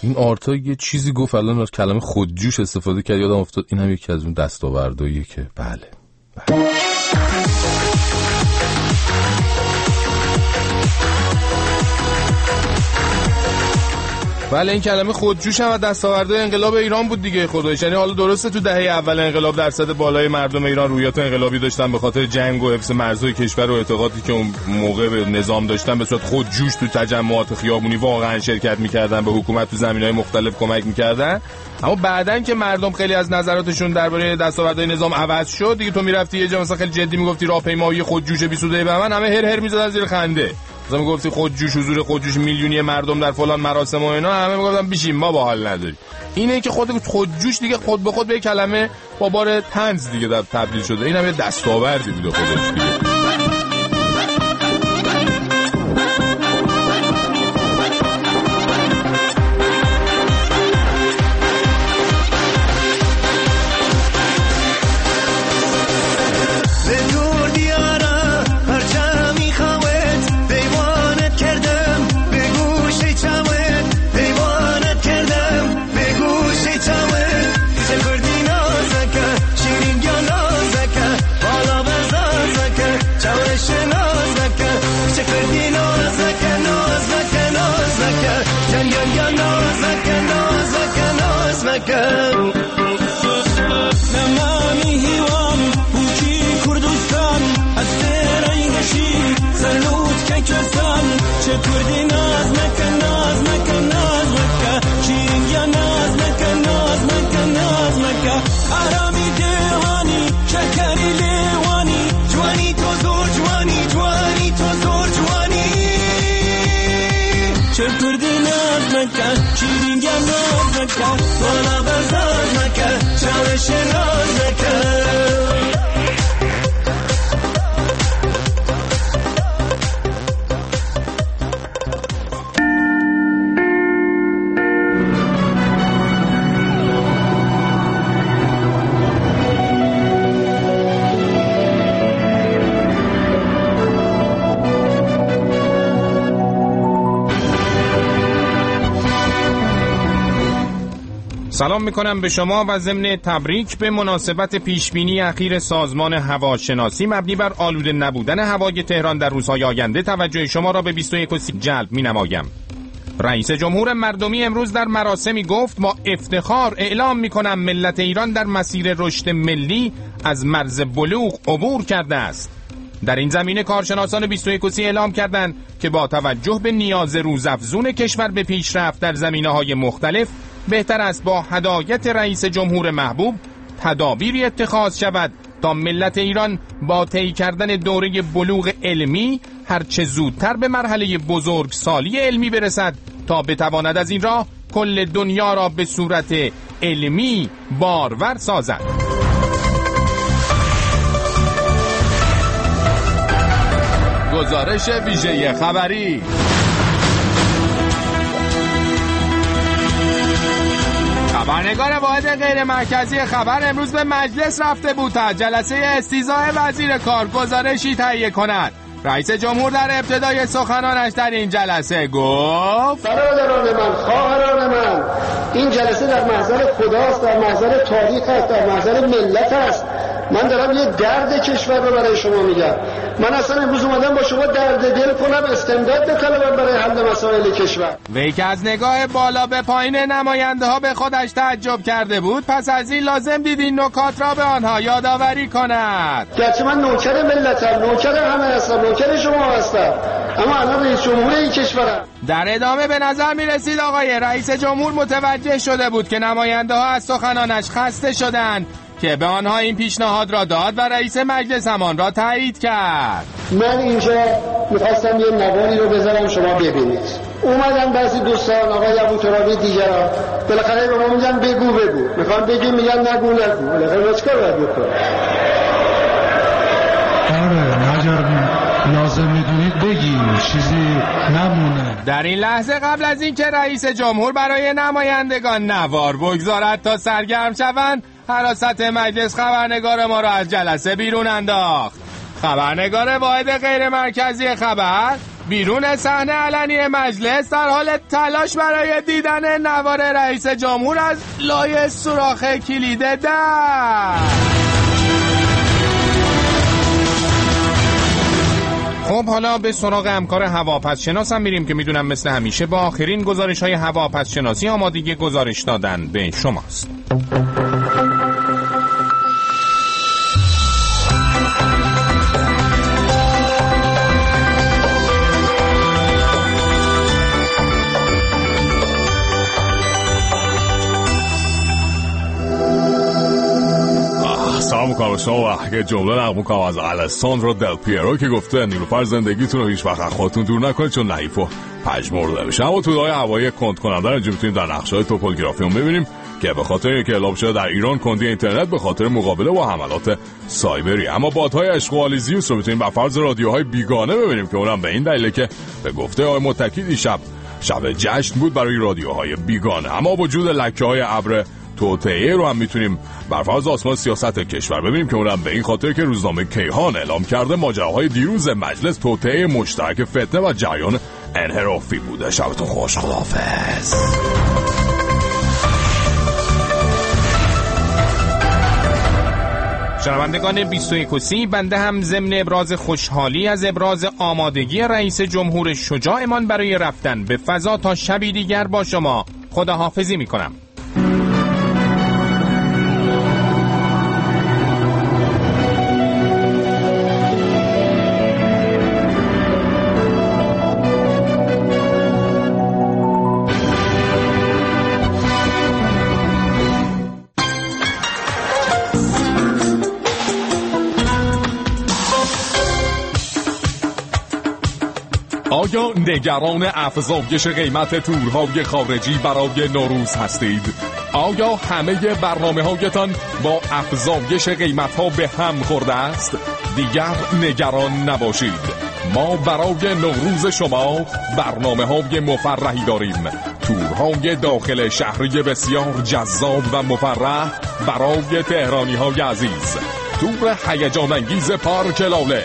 این آرتا یه چیزی گفت الان از کلمه خودجوش استفاده کرد یادم افتاد. این هم یکی از اون دستاوردهاییه که بله, بله. بله این کلمه خودجوش هم دستاورده انقلاب ایران بود دیگه خودش یعنی حالا درسته تو دهه اول انقلاب درصد بالای مردم ایران رویات انقلابی داشتن به خاطر جنگ و حفظ مرزهای کشور و اعتقادی که اون موقع به نظام داشتن به صورت خودجوش تو تجمعات خیابونی واقعا شرکت می‌کردن به حکومت تو زمینهای مختلف کمک می‌کردن. اما بعدن که مردم خیلی از نظراتشون درباره دستاوردهای نظام عوض شد دیگه تو می‌رفتی یه جا مثلا خیلی جدی می‌گفتی راهپیمایی خودجوش 22 بهمن همه هر هر می‌زدن زیر خنده. مثلا گفتی خودجوش حضور خودجوش میلیونی مردم در فلان مراسم و اینا همه می‌گفتن بیشیم ما با حال نداری اینه که خود خودجوش دیگه خود به خود به کلمه با بار تنز دیگه در تبدیل شده. این یه دستاوردی بوده خودش دیگه. 谢了。سلام می‌کنم به شما و ضمن تبریک به مناسبت پیشبینی اخیر سازمان هواشناسی مبنی بر آلوده نبودن هوای تهران در روزهای آینده توجه شما را به 21 جلب می نمایم. رئیس جمهور مردمی امروز در مراسمی گفت ما افتخار اعلام می کنم ملت ایران در مسیر رشد ملی از مرز بلوغ عبور کرده است در این زمینه کارشناسان 21 اعلام کردند که با توجه به نیاز روزافزون کشور به پیشرفت در زمینه های مختلف بهتر است با هدایت رئیس جمهور محبوب تدابیری اتخاذ شود تا ملت ایران با طی کردن دوره بلوغ علمی هرچه زودتر به مرحله بزرگ سالی علمی برسد تا بتواند از این راه کل دنیا را به صورت علمی بارور سازد. گزارش ویژه خبری خبرنگار واحد غیر مرکزی خبر امروز به مجلس رفته بود تا جلسه استیزاه وزیر کار گزارشی تهیه کند. رئیس جمهور در ابتدای سخنانش در این جلسه گفت برادران من خواهران من این جلسه در محضر خداست در محضر تاریخ است در محضر ملت است. من دارم یه درد کشور رو برای شما میگم. من اصلا امروز اومدم با شما درد دل کنم استمداد بطلبم برای حل مسائل کشور. وی که از نگاه بالا به پایین نماینده ها به خودش تعجب کرده بود پس از این لازم دید این نکات را به آنها یادآوری کند. گرچه من نوکر ملتم نوکر همه هستم نوکر شما هستم. اما الان رئیس جمهور این کشورم. در ادامه به نظر می رسید آقای رئیس جمهور متوجه شده بود که نماینده ها از سخنانش خسته شدند. که به آنها این پیشنهاد را داد و رئیس مجلس همان را تایید کرد. من اینجا می‌خواستم یه نواری رو بذارم شما ببینید. اومدن بعضی دوستان آقای ابو ترابی دیگران. بالاخره به ما میگن بگو بگو. می‌خوان بگی میگن نگو نگو. بالاخره چیکار باید بکنم آره نجر لازم می‌دونید بگی چیزی نمونه. در این لحظه قبل از اینکه رئیس جمهور برای نمایندگان نوار بگذارد تا سرگرم شوند حراست مجلس خبرنگار ما را از جلسه بیرون انداخت. خبرنگار واحد غیر مرکزی خبر بیرون صحنه علنی مجلس در حال تلاش برای دیدن نوار رئیس جمهور از لای سوراخ کلید در. خب حالا به سراغ همکار هواپس شناس هم میریم که می‌دونم مثل همیشه با آخرین گزارش های هواپس شناسی آمادگی گزارش دادن به شماست. می‌کنم شما و جمله نقل می‌کنم از الساندرو دل پیرو که گفته نیلوفر زندگیتون رو هیچ وقت خودتون دور نکنید چون نحیف و پژمرده میشه. اما تو های هوایی کند کننده رو می‌تونیم در نقشه های توپولگرافی هم ببینیم که به خاطر اینکه اعلام شده در ایران کندی اینترنت به خاطر مقابله با حملات سایبری. اما بادهای اشغالی زیوس رو می‌تونیم به فرض رادیوهای بیگانه ببینیم که اونم به این دلیله که به گفته آقای متکی دیشب شب جشن بود برای رادیوهای بیگانه. اما وجود لکه های ابر توطعه رو هم می‌تونیم بر فرض آسمان سیاست کشور ببینیم که اونم به این خاطر که روزنامه کیهان اعلام کرده ماجراهای دیروز مجلس توطعه مشترک فتنه و جریان انحرافی بوده. شبتون خوش خدافظ شنوندگان 21 سی بنده هم ضمن ابراز خوشحالی از ابراز آمادگی رئیس جمهور شجاعمان برای رفتن به فضا تا شبی دیگر با شما. خداحافظی می آیا نگران افزایش قیمت تورهای خارجی برای نوروز هستید؟ آیا همه برنامه هایتان با افزایش قیمت ها به هم خورده است؟ دیگر نگران نباشید ما برای نوروز شما برنامه های مفرحی داریم تورهای داخل شهری بسیار جذاب و مفرح برای تهرانی های عزیز تور هیجان انگیز پارک لاله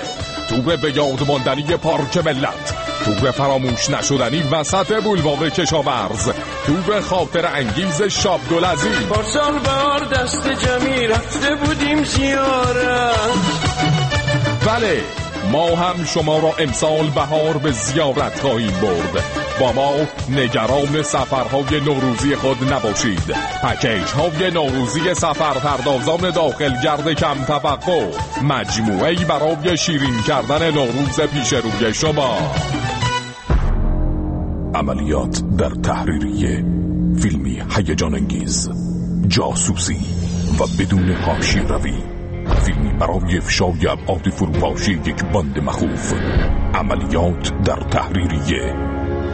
تور به یاد ماندنی پارک ملت تور فراموش نشدنی وسط بولوار کشاورز. تور خاطر انگیز شاب دلزی پارسال بار دست جمعی رفته بودیم زیارت بله ما هم شما را امسال بهار به زیارت خواهیم برد. با ما نگران سفرهای نوروزی خود نباشید. پکیج های نوروزی سفر پردازان داخل گرد کم توقع. مجموعه برای شیرین کردن نوروز پیش روی شما. عملیات در تحریریه فیلمی هیجان انگیز جاسوسی و بدون حاشیه روی. فیلمی برای افشای ابعاد فروپاشی یک بند مخوف. عملیات در تحریریه.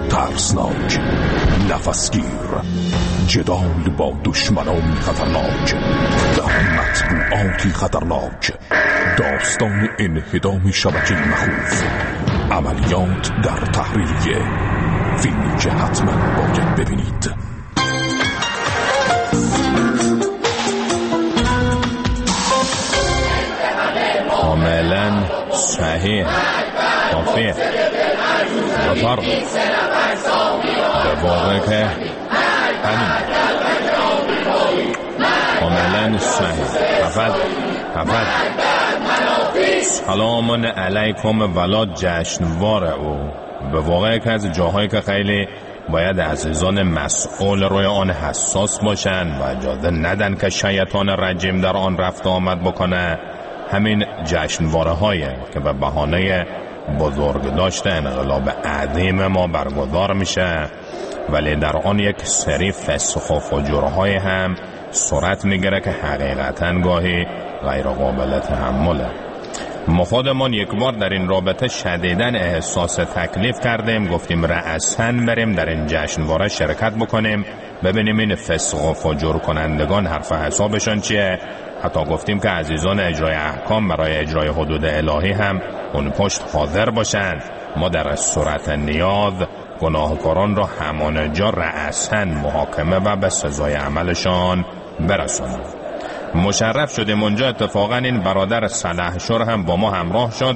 ترسناک نفسگیر جدال با دشمنان خطرناک. در مطبوعاتی خطرناک داستان انهدام شبکه مخوف. عملیات در تحریریه. فیلمی که حتما باید ببینید. کاملا صحیح. کافی بفر به واقع که همین. کاملا صحیح. فقط فقط سلام علیکم ولا جشنوار او. به واقع که از جاهایی که خیلی باید عزیزان مسئول روی آن حساس باشن و اجازه ندن که شیطان رجیم در آن رفت آمد بکنه همین جشنواره های که به بهانه بزرگ داشته انقلاب عظیم ما برگزار میشه. ولی در آن یک سری فسخ و فجورهای هم صورت می‌گیره که حقیقتا گاهی غیر قابل تحمله. ما خودمان یک بار در این رابطه شدیدن احساس تکلیف کردیم گفتیم رأسا بریم در این جشنواره شرکت بکنیم ببینیم این فسق و فجور کنندگان حرف حسابشان چیه. حتی گفتیم که عزیزان اجرای احکام برای اجرای حدود الهی هم اون پشت حاضر باشند. ما در صورت نیاز گناهکاران را همان جا رأسن محاکمه و به سزای عملشان برسونیم مشرف شدیم اونجا اتفاقا این برادر سلحشور هم با ما همراه شد.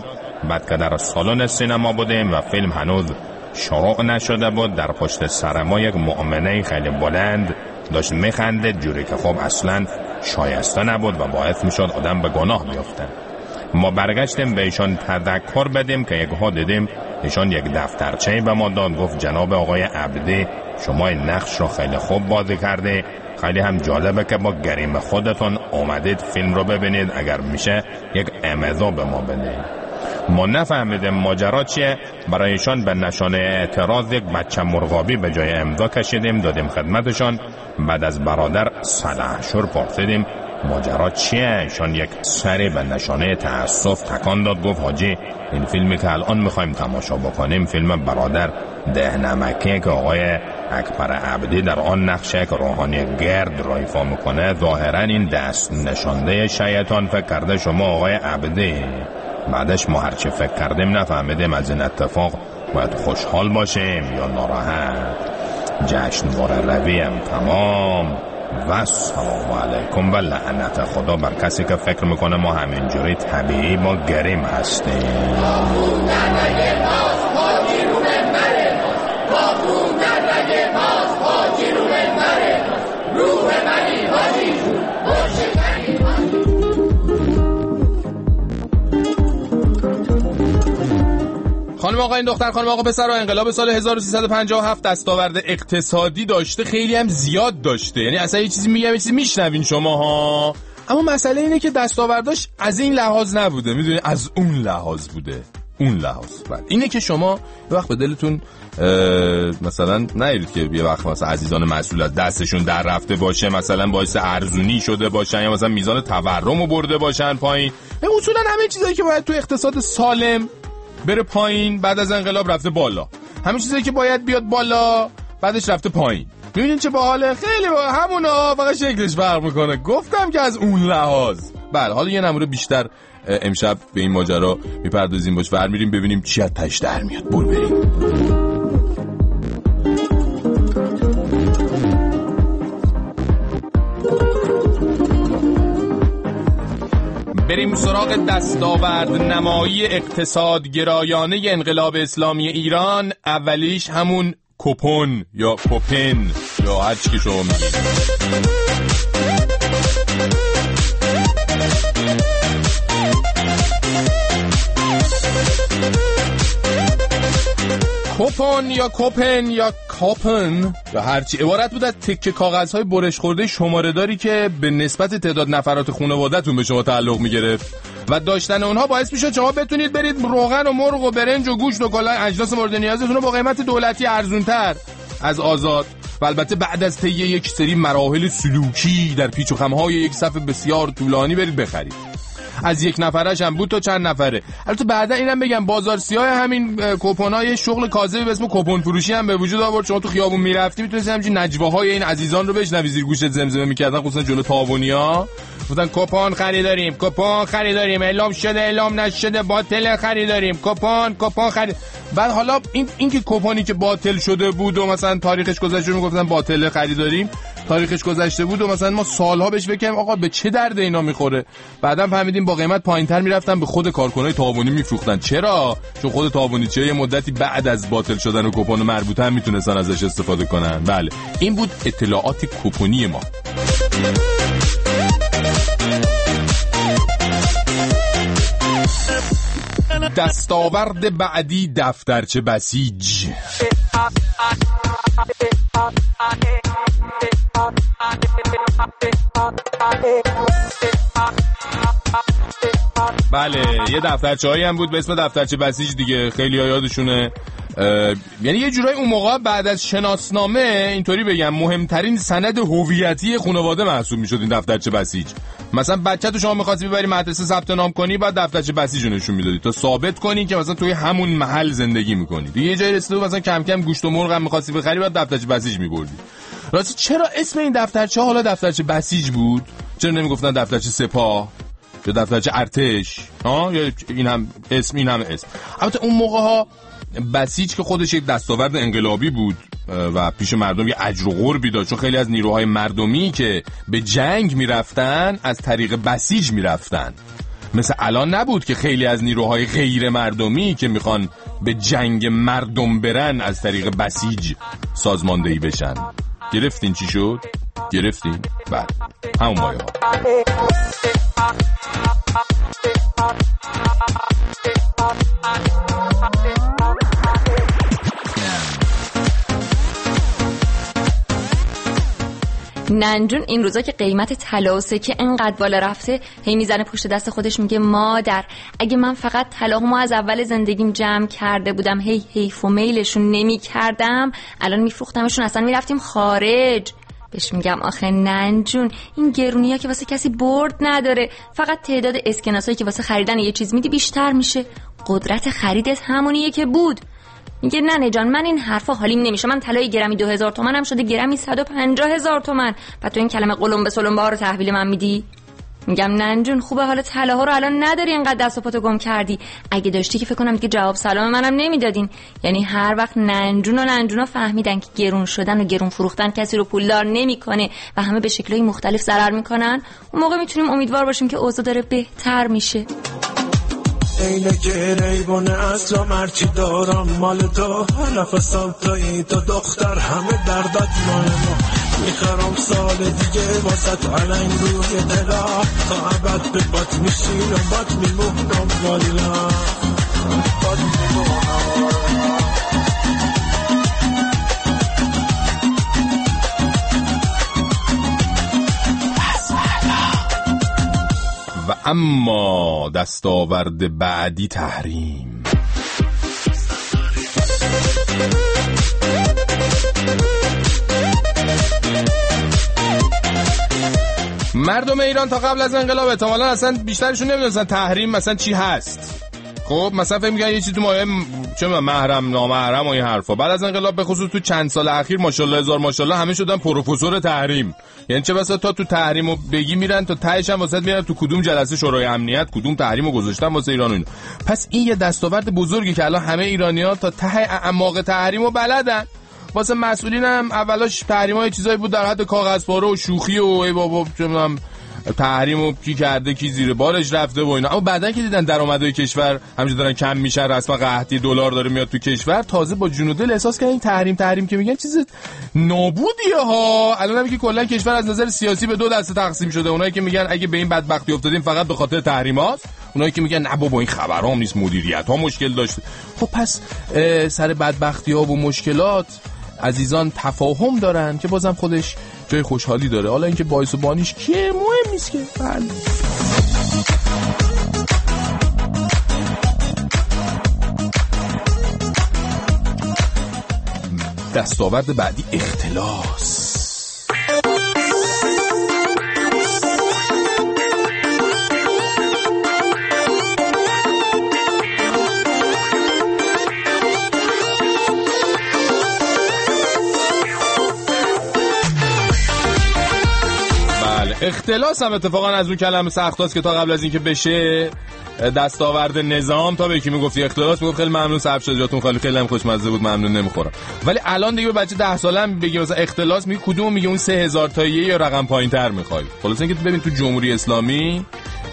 بعد که در سالن سینما بودیم و فیلم هنوز شروع نشده بود. در پشت سر ما یک مؤمنه خیلی بلند داشت میخنده جوری که خب اصلا شایسته نبود و باعث می‌شد آدم به گناه بیفته. ما برگشتیم به ایشان تذکر بدیم که یک ها دیدیم ایشان یک دفترچه به ما داد. گفت جناب آقای عبدی شما نقش رو خیلی خوب بازی کرده. خیلی هم جالبه که با گریم خودتون اومدید فیلم رو ببینید. اگر میشه یک امضا به ما بدید. ما نفهمیدیم ماجرا چیه. برایشان به نشانه اعتراض یک بچه مرغابی به جای امضا کشیدیم دادیم خدمتشان. بعد از برادر شور پرسیدیم ماجرا چیه؟ ایشان یک سری به نشانه تأسف تکان داد. گفت حاجی این فیلمی که الان می‌خوایم تماشا بکنیم فیلم برادر ده نمکه که آقای اکبر عبدی در آن نقشه که روحانی گرد را ایفا می‌کنه ظاهرا این دست نشانده شیطان فکر کرده شما آقای عبدی. بعدش ما هرچی فکر کردیم نفهمیدیم از این اتفاق باید خوشحال باشیم یا ناراحت. جشنوار رویم تمام. و سلام علیکم. و لعنت خدا بر کسی که فکر می‌کنه ما همینجوری طبیعی با گریم هستیم. خانم آقا این دختر خانم آقا پسر انقلاب سال 1357 دستاورد اقتصادی داشته خیلی هم زیاد داشته. یعنی اصلا یه چیزی میگم یه چیزی میشنوین شما ها اما مسئله اینه که دستاورداش از این لحاظ نبوده. می‌دونی؟ از اون لحاظ بوده. اون لحاظ. بعد اینه که شما یه وقت به دلتون مثلا نهیدید که یه وقت مثلا عزیزان مسئول دستشون در رفته باشه مثلا باعث ارزونی شده باشن یا مثلا میزان تورم رو برده باشن پایین. اصولا همه چیزایی که باید تو اقتصاد سالم بره پایین بعد از انقلاب رفته بالا. همین چیزایی که باید بیاد بالا بعدش رفته پایین. می‌بینین چه باحاله؟ خیلی با همونا فقط شکلش فرق می‌کنه. گفتم که از اون لحاظ. بله حالا یه نمونه بیشتر امشب به این ماجرا می‌پردازیم. باش ور میریم ببینیم چی از تش در میاد. بول بریم. بریم سراغ دستاورد نمایی اقتصاد گرایانه انقلاب اسلامی ایران. اولیش همون کوپن یا کوپن یا هر چی که کوپن یا کوپن یا کاپن یا هرچی عبارت بود از تکه کاغذهای برش خورده شماره داری که به نسبت تعداد نفرات خانوادهتون به شما تعلق می‌گرفت. و داشتن اونها باعث میشه شما بتونید برید روغن و مرغ و برنج و گوشت و کلا اجناس مورد نیازتون رو با قیمت دولتی ارزونتر از آزاد. و البته بعد از طی یک سری مراحل سلوکی در پیچ و خمهای یک صف بسیار طولانی برید بخرید. از یک نفرش هم بود تا چند نفره. البته بعدا اینم بگم بازار سیاه همین های شغل کاذبی به اسم کپون فروشی هم به وجود آورد. شما تو خیابون می‌رفتی می‌تونستی همچین نجوه های این عزیزان رو بشنوی زیر گوشت زمزمه می‌کردن خصوصا جلو تاوونیا. گفتن کپون خریداریم کپون خریداریم اعلام شده اعلام نشده باطل خریداریم کپون کپون خرید بعد حالا این اینکه که باطل شده بود و مثلا تاریخش گذشته می‌گفتن باطل خریداریم تاریخش گذشته بود و مثلا ما سالها بهش بکنیم آقا به چه درد اینا می‌خوره؟ بعدا فهمیدیم با قیمت پایینتر می‌رفتن به خود کارکنای تابونی میفروختن. چرا؟ چون خود تابونی چه یه مدتی بعد از باطل شدن و کوپن مربوطه هم می‌تونستن ازش استفاده کنن. بله. این بود اطلاعات کوپونی ما. دستاورد بعدی دفترچه بسیج. بله یه دفترچه هایی هم بود به اسم دفترچه بسیج دیگه خیلی یادشونه. یعنی یه جورای اون موقع بعد از شناسنامه اینطوری بگم مهمترین سند هویتی خانواده محسوب می‌شد این دفترچه بسیج. مثلا بچه تو شما می‌خواستی ببری مدرسه ثبت نام کنی بعد دفترچه بسیج نشون می‌دادی. تا ثابت کنی که مثلا توی همون محل زندگی می‌کنی. دیگه یه جای رسیده مثلا کم کم گوشت و مرغ هم می‌خواستی بخری بعد دفترچه بسیج میبردی. راستی چرا اسم این دفترچه حالا دفترچه بسیج بود؟ چرا نمی‌گفتن دفترچه سپاه؟ یا دفترچه ارتش؟ ها؟ یا این هم اسم این هم اسم. البته اون موقع ها بسیج که خودش یک دستاورد انقلابی بود و پیش مردم یه اجر و قربی داشت. چون خیلی از نیروهای مردمی که به جنگ می‌رفتن از طریق بسیج می‌رفتن. مثل الان نبود که خیلی از نیروهای غیر مردمی که می‌خوان به جنگ مردم برن از طریق بسیج سازماندهی بشن. گرفتین چی شد؟ گرفتین؟ بعد همون مایه ها ننجون این روزا که قیمت طلا و سکه انقدر بالا رفته هی می‌زنه پشت دست خودش میگه مادر اگه من فقط طلاهامو از اول زندگیم جمع کرده بودم هی حیف و میلشون نمی کردم الان میفروختمشون اصلا می‌رفتیم خارج. بهش میگم آخه ننجون این گرونی ها که واسه کسی برد نداره. فقط تعداد اسکناسایی که واسه خریدن یه چیز میدی بیشتر میشه. قدرت خریدت همونیه که بود. میگه نه جان من این حرفا حالیم نمیشه. من طلای گرمی 2000 تومن هم شده گرمی 150 هزار تومن. و تو این کلمه قلم به سلم رو تحویل من میدی؟ میگم ننجون خوبه حالا طلاها رو الان نداری اینقدر دست و پاتو گم کردی. اگه داشتی که فکر کنم دیگه جواب سلام منم نمی‌دادین. یعنی هر وقت ننجون و ننجونا فهمیدن که گرون شدن و گرون فروختن کسی رو پولدار نمی‌کنه و همه به شکلهای مختلف ضرر می‌کنن اون موقع می‌تونیم امیدوار باشیم که اوضاع داره بهتر میشه. اینه که ریبونه اصلا مرچی دارم مال تو. نفسم تایی تو دختر همه دردت مال ما. می‌خرم سال دیگه واسه علنگ روی دلا تا عبد به بات میشین و بات میمونم والا. بات میمونم. اما دستاورد بعدی تحریم. مردم ایران تا قبل از انقلاب احتمالا اصلا بیشترشون نمی‌دونستن تحریم مثلا چی هست. خب مثلا فکر میگن یه چیزی تو مایه چه محرم نامحرم و این حرفا. بعد از انقلاب به خصوص تو چند سال اخیر ماشاءالله هزار ماشاءالله همه شدن پروفسور تحریم. یعنی چه بسا تا تو تحریمو بگی میرن تا تهش هم واسه میرن تو کدوم جلسه شورای امنیت کدوم تحریمو گذاشتن واسه ایران اینو پس این یه دستاورد بزرگی که الان همه ایرانی‌ها تا ته اعماق تحریمو بلدن. واسه مسئولین هم اولاش تحریم های چیزایی بود در حد کاغذ پاره و شوخی و ای بابا تحریم و کی کرده کی زیر بارش رفته و اینا. اما بعدا که دیدن درآمدهای کشور همینجوری دارن کم میشن رسما قحطی دلار داره میاد تو کشور تازه با جون دل احساس کردن این تحریم تحریم که میگن چیز نابودیه ها. الان هم که کلا کشور از نظر سیاسی به دو دسته تقسیم شده. اونایی که میگن اگه به این بدبختی افتادیم فقط به خاطر تحریمات. اونایی که میگن نه بابا این خبرام نیست مدیریت ها مشکل داشته خب پس سر بدبختی ها و مشکلات عزیزان تفاهم دارن که بازم خودش جای خوشحالی داره. حالا اینکه باعث و بانیش کیه مهم نیست که. بله. دستاورد بعدی اختلاس. اختلاس هم اتفاقا از اون کلمه سخت که تا قبل از اینکه بشه دستاورد نظام تا به یکی می‌گفتی اختلاس؟ می‌گفت خیلی ممنون صاحب جاتون خیلی خیلی هم خوشمزه بود ممنون نمی‌خورم. ولی الان دیگه به بچه 10 ساله هم بگی مثلا اختلاس میگه کدوم؟ میگه اون 3000 تاییه یا رقم پایینتر می‌خوای. خلاص اینکه ببین تو جمهوری اسلامی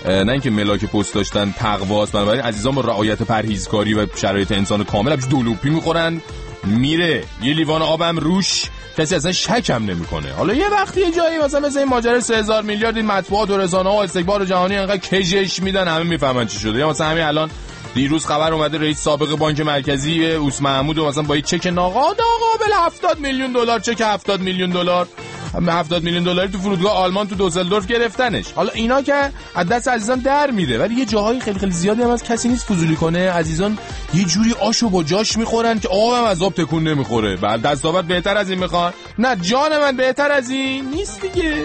نه اینکه ملاک پست داشتن تقواست بنابراین عزیزان با رعایت پرهیزکاری و شرایط انسان کامل دولوپی می‌خورن. میره یه لیوان آبم روش. کسی اصلا شک هم نمی‌کنه. حالا یه وقتی یه جایی مثلا مثل این ماجرا 3000 میلیارد این مطبوعات و رسانه ها و استکبار جهانی انقدر کجش میدن همه می‌فهمن چی شده. یا مثلا همین الان دیروز خبر اومده رئیس سابق بانک مرکزی اوس محمود و مثلا با یه چک ناقابل 70 میلیون دلار چک 70 میلیون دلار 70 میلیون دلاری تو فرودگاه آلمان تو دوزلدورف گرفتنش. حالا اینا که از دست عزیزان در میره ولی یه جاهایی خیلی خیلی زیادی هم از کسی نیست فضولی کنه. عزیزان یه جوری آشو با جاش می‌خورن که آبم از آب تکون نمی‌خوره. بعد دستاورد بهتر از این می‌خوان. نه جان من بهتر از این نیست دیگه.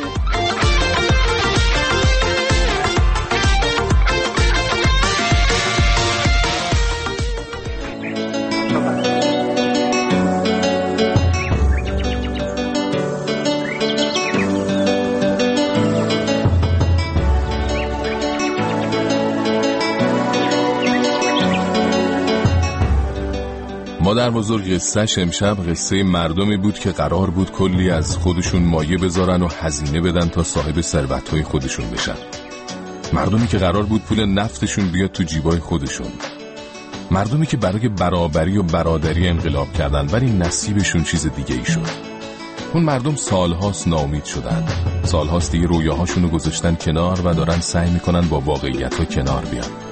مادر بزرگ قصهش امشب قصه مردمی بود که قرار بود کلی از خودشون مایه بذارن و هزینه بدن تا صاحب ثروتهای خودشون بشن. مردمی که قرار بود پول نفتشون بیاد تو جیبای خودشون. مردمی که برای برابری و برادری انقلاب کردن ولی نصیبشون چیز دیگه ای شد. اون مردم سالهاست نامید شدن. سالهاست دیگه رویاهاشون رو گذاشتن کنار و دارن سعی می‌کنن با واقعیت ها کنار بیان.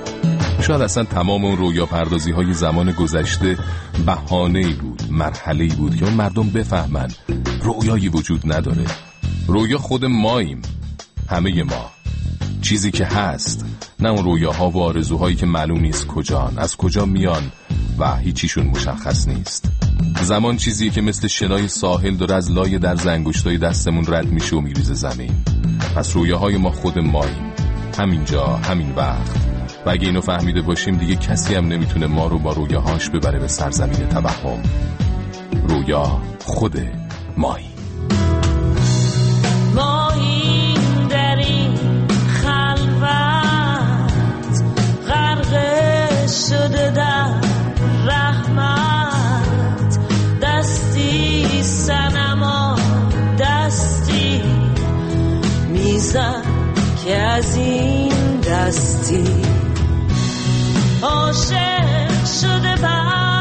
شاید اصلا تمام اون رویا پردازی های زمان گذشته بهانه بود مرحله بود که اون مردم بفهمن رویایی وجود نداره. رویا خود ماییم همه ما. چیزی که هست نه اون رویاها و آرزوهایی که معلوم نیست کجان از کجا میان و هیچیشون مشخص نیست. زمان چیزی که مثل شنای ساحل داره از لای در زنگوشتای دستمون رد میشه و میریزه زمین. پس رویاهای ما خود ماییم. همینجا همین وقت. و اگه اینو فهمیده باشیم دیگه کسی هم نمی‌تونه ما رو با رویاهاش ببره به سرزمین توهم. رویا خود مایی شده در رحمت. که از این دستی عاشق شده بر